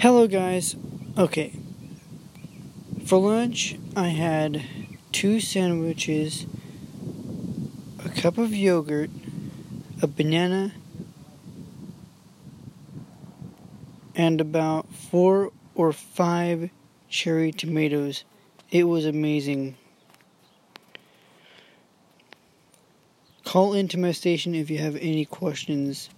Hello, guys. Okay. For lunch, I had two sandwiches, a cup of yogurt, a banana, and about four or five cherry tomatoes. It was amazing. Call into my station if you have any questions.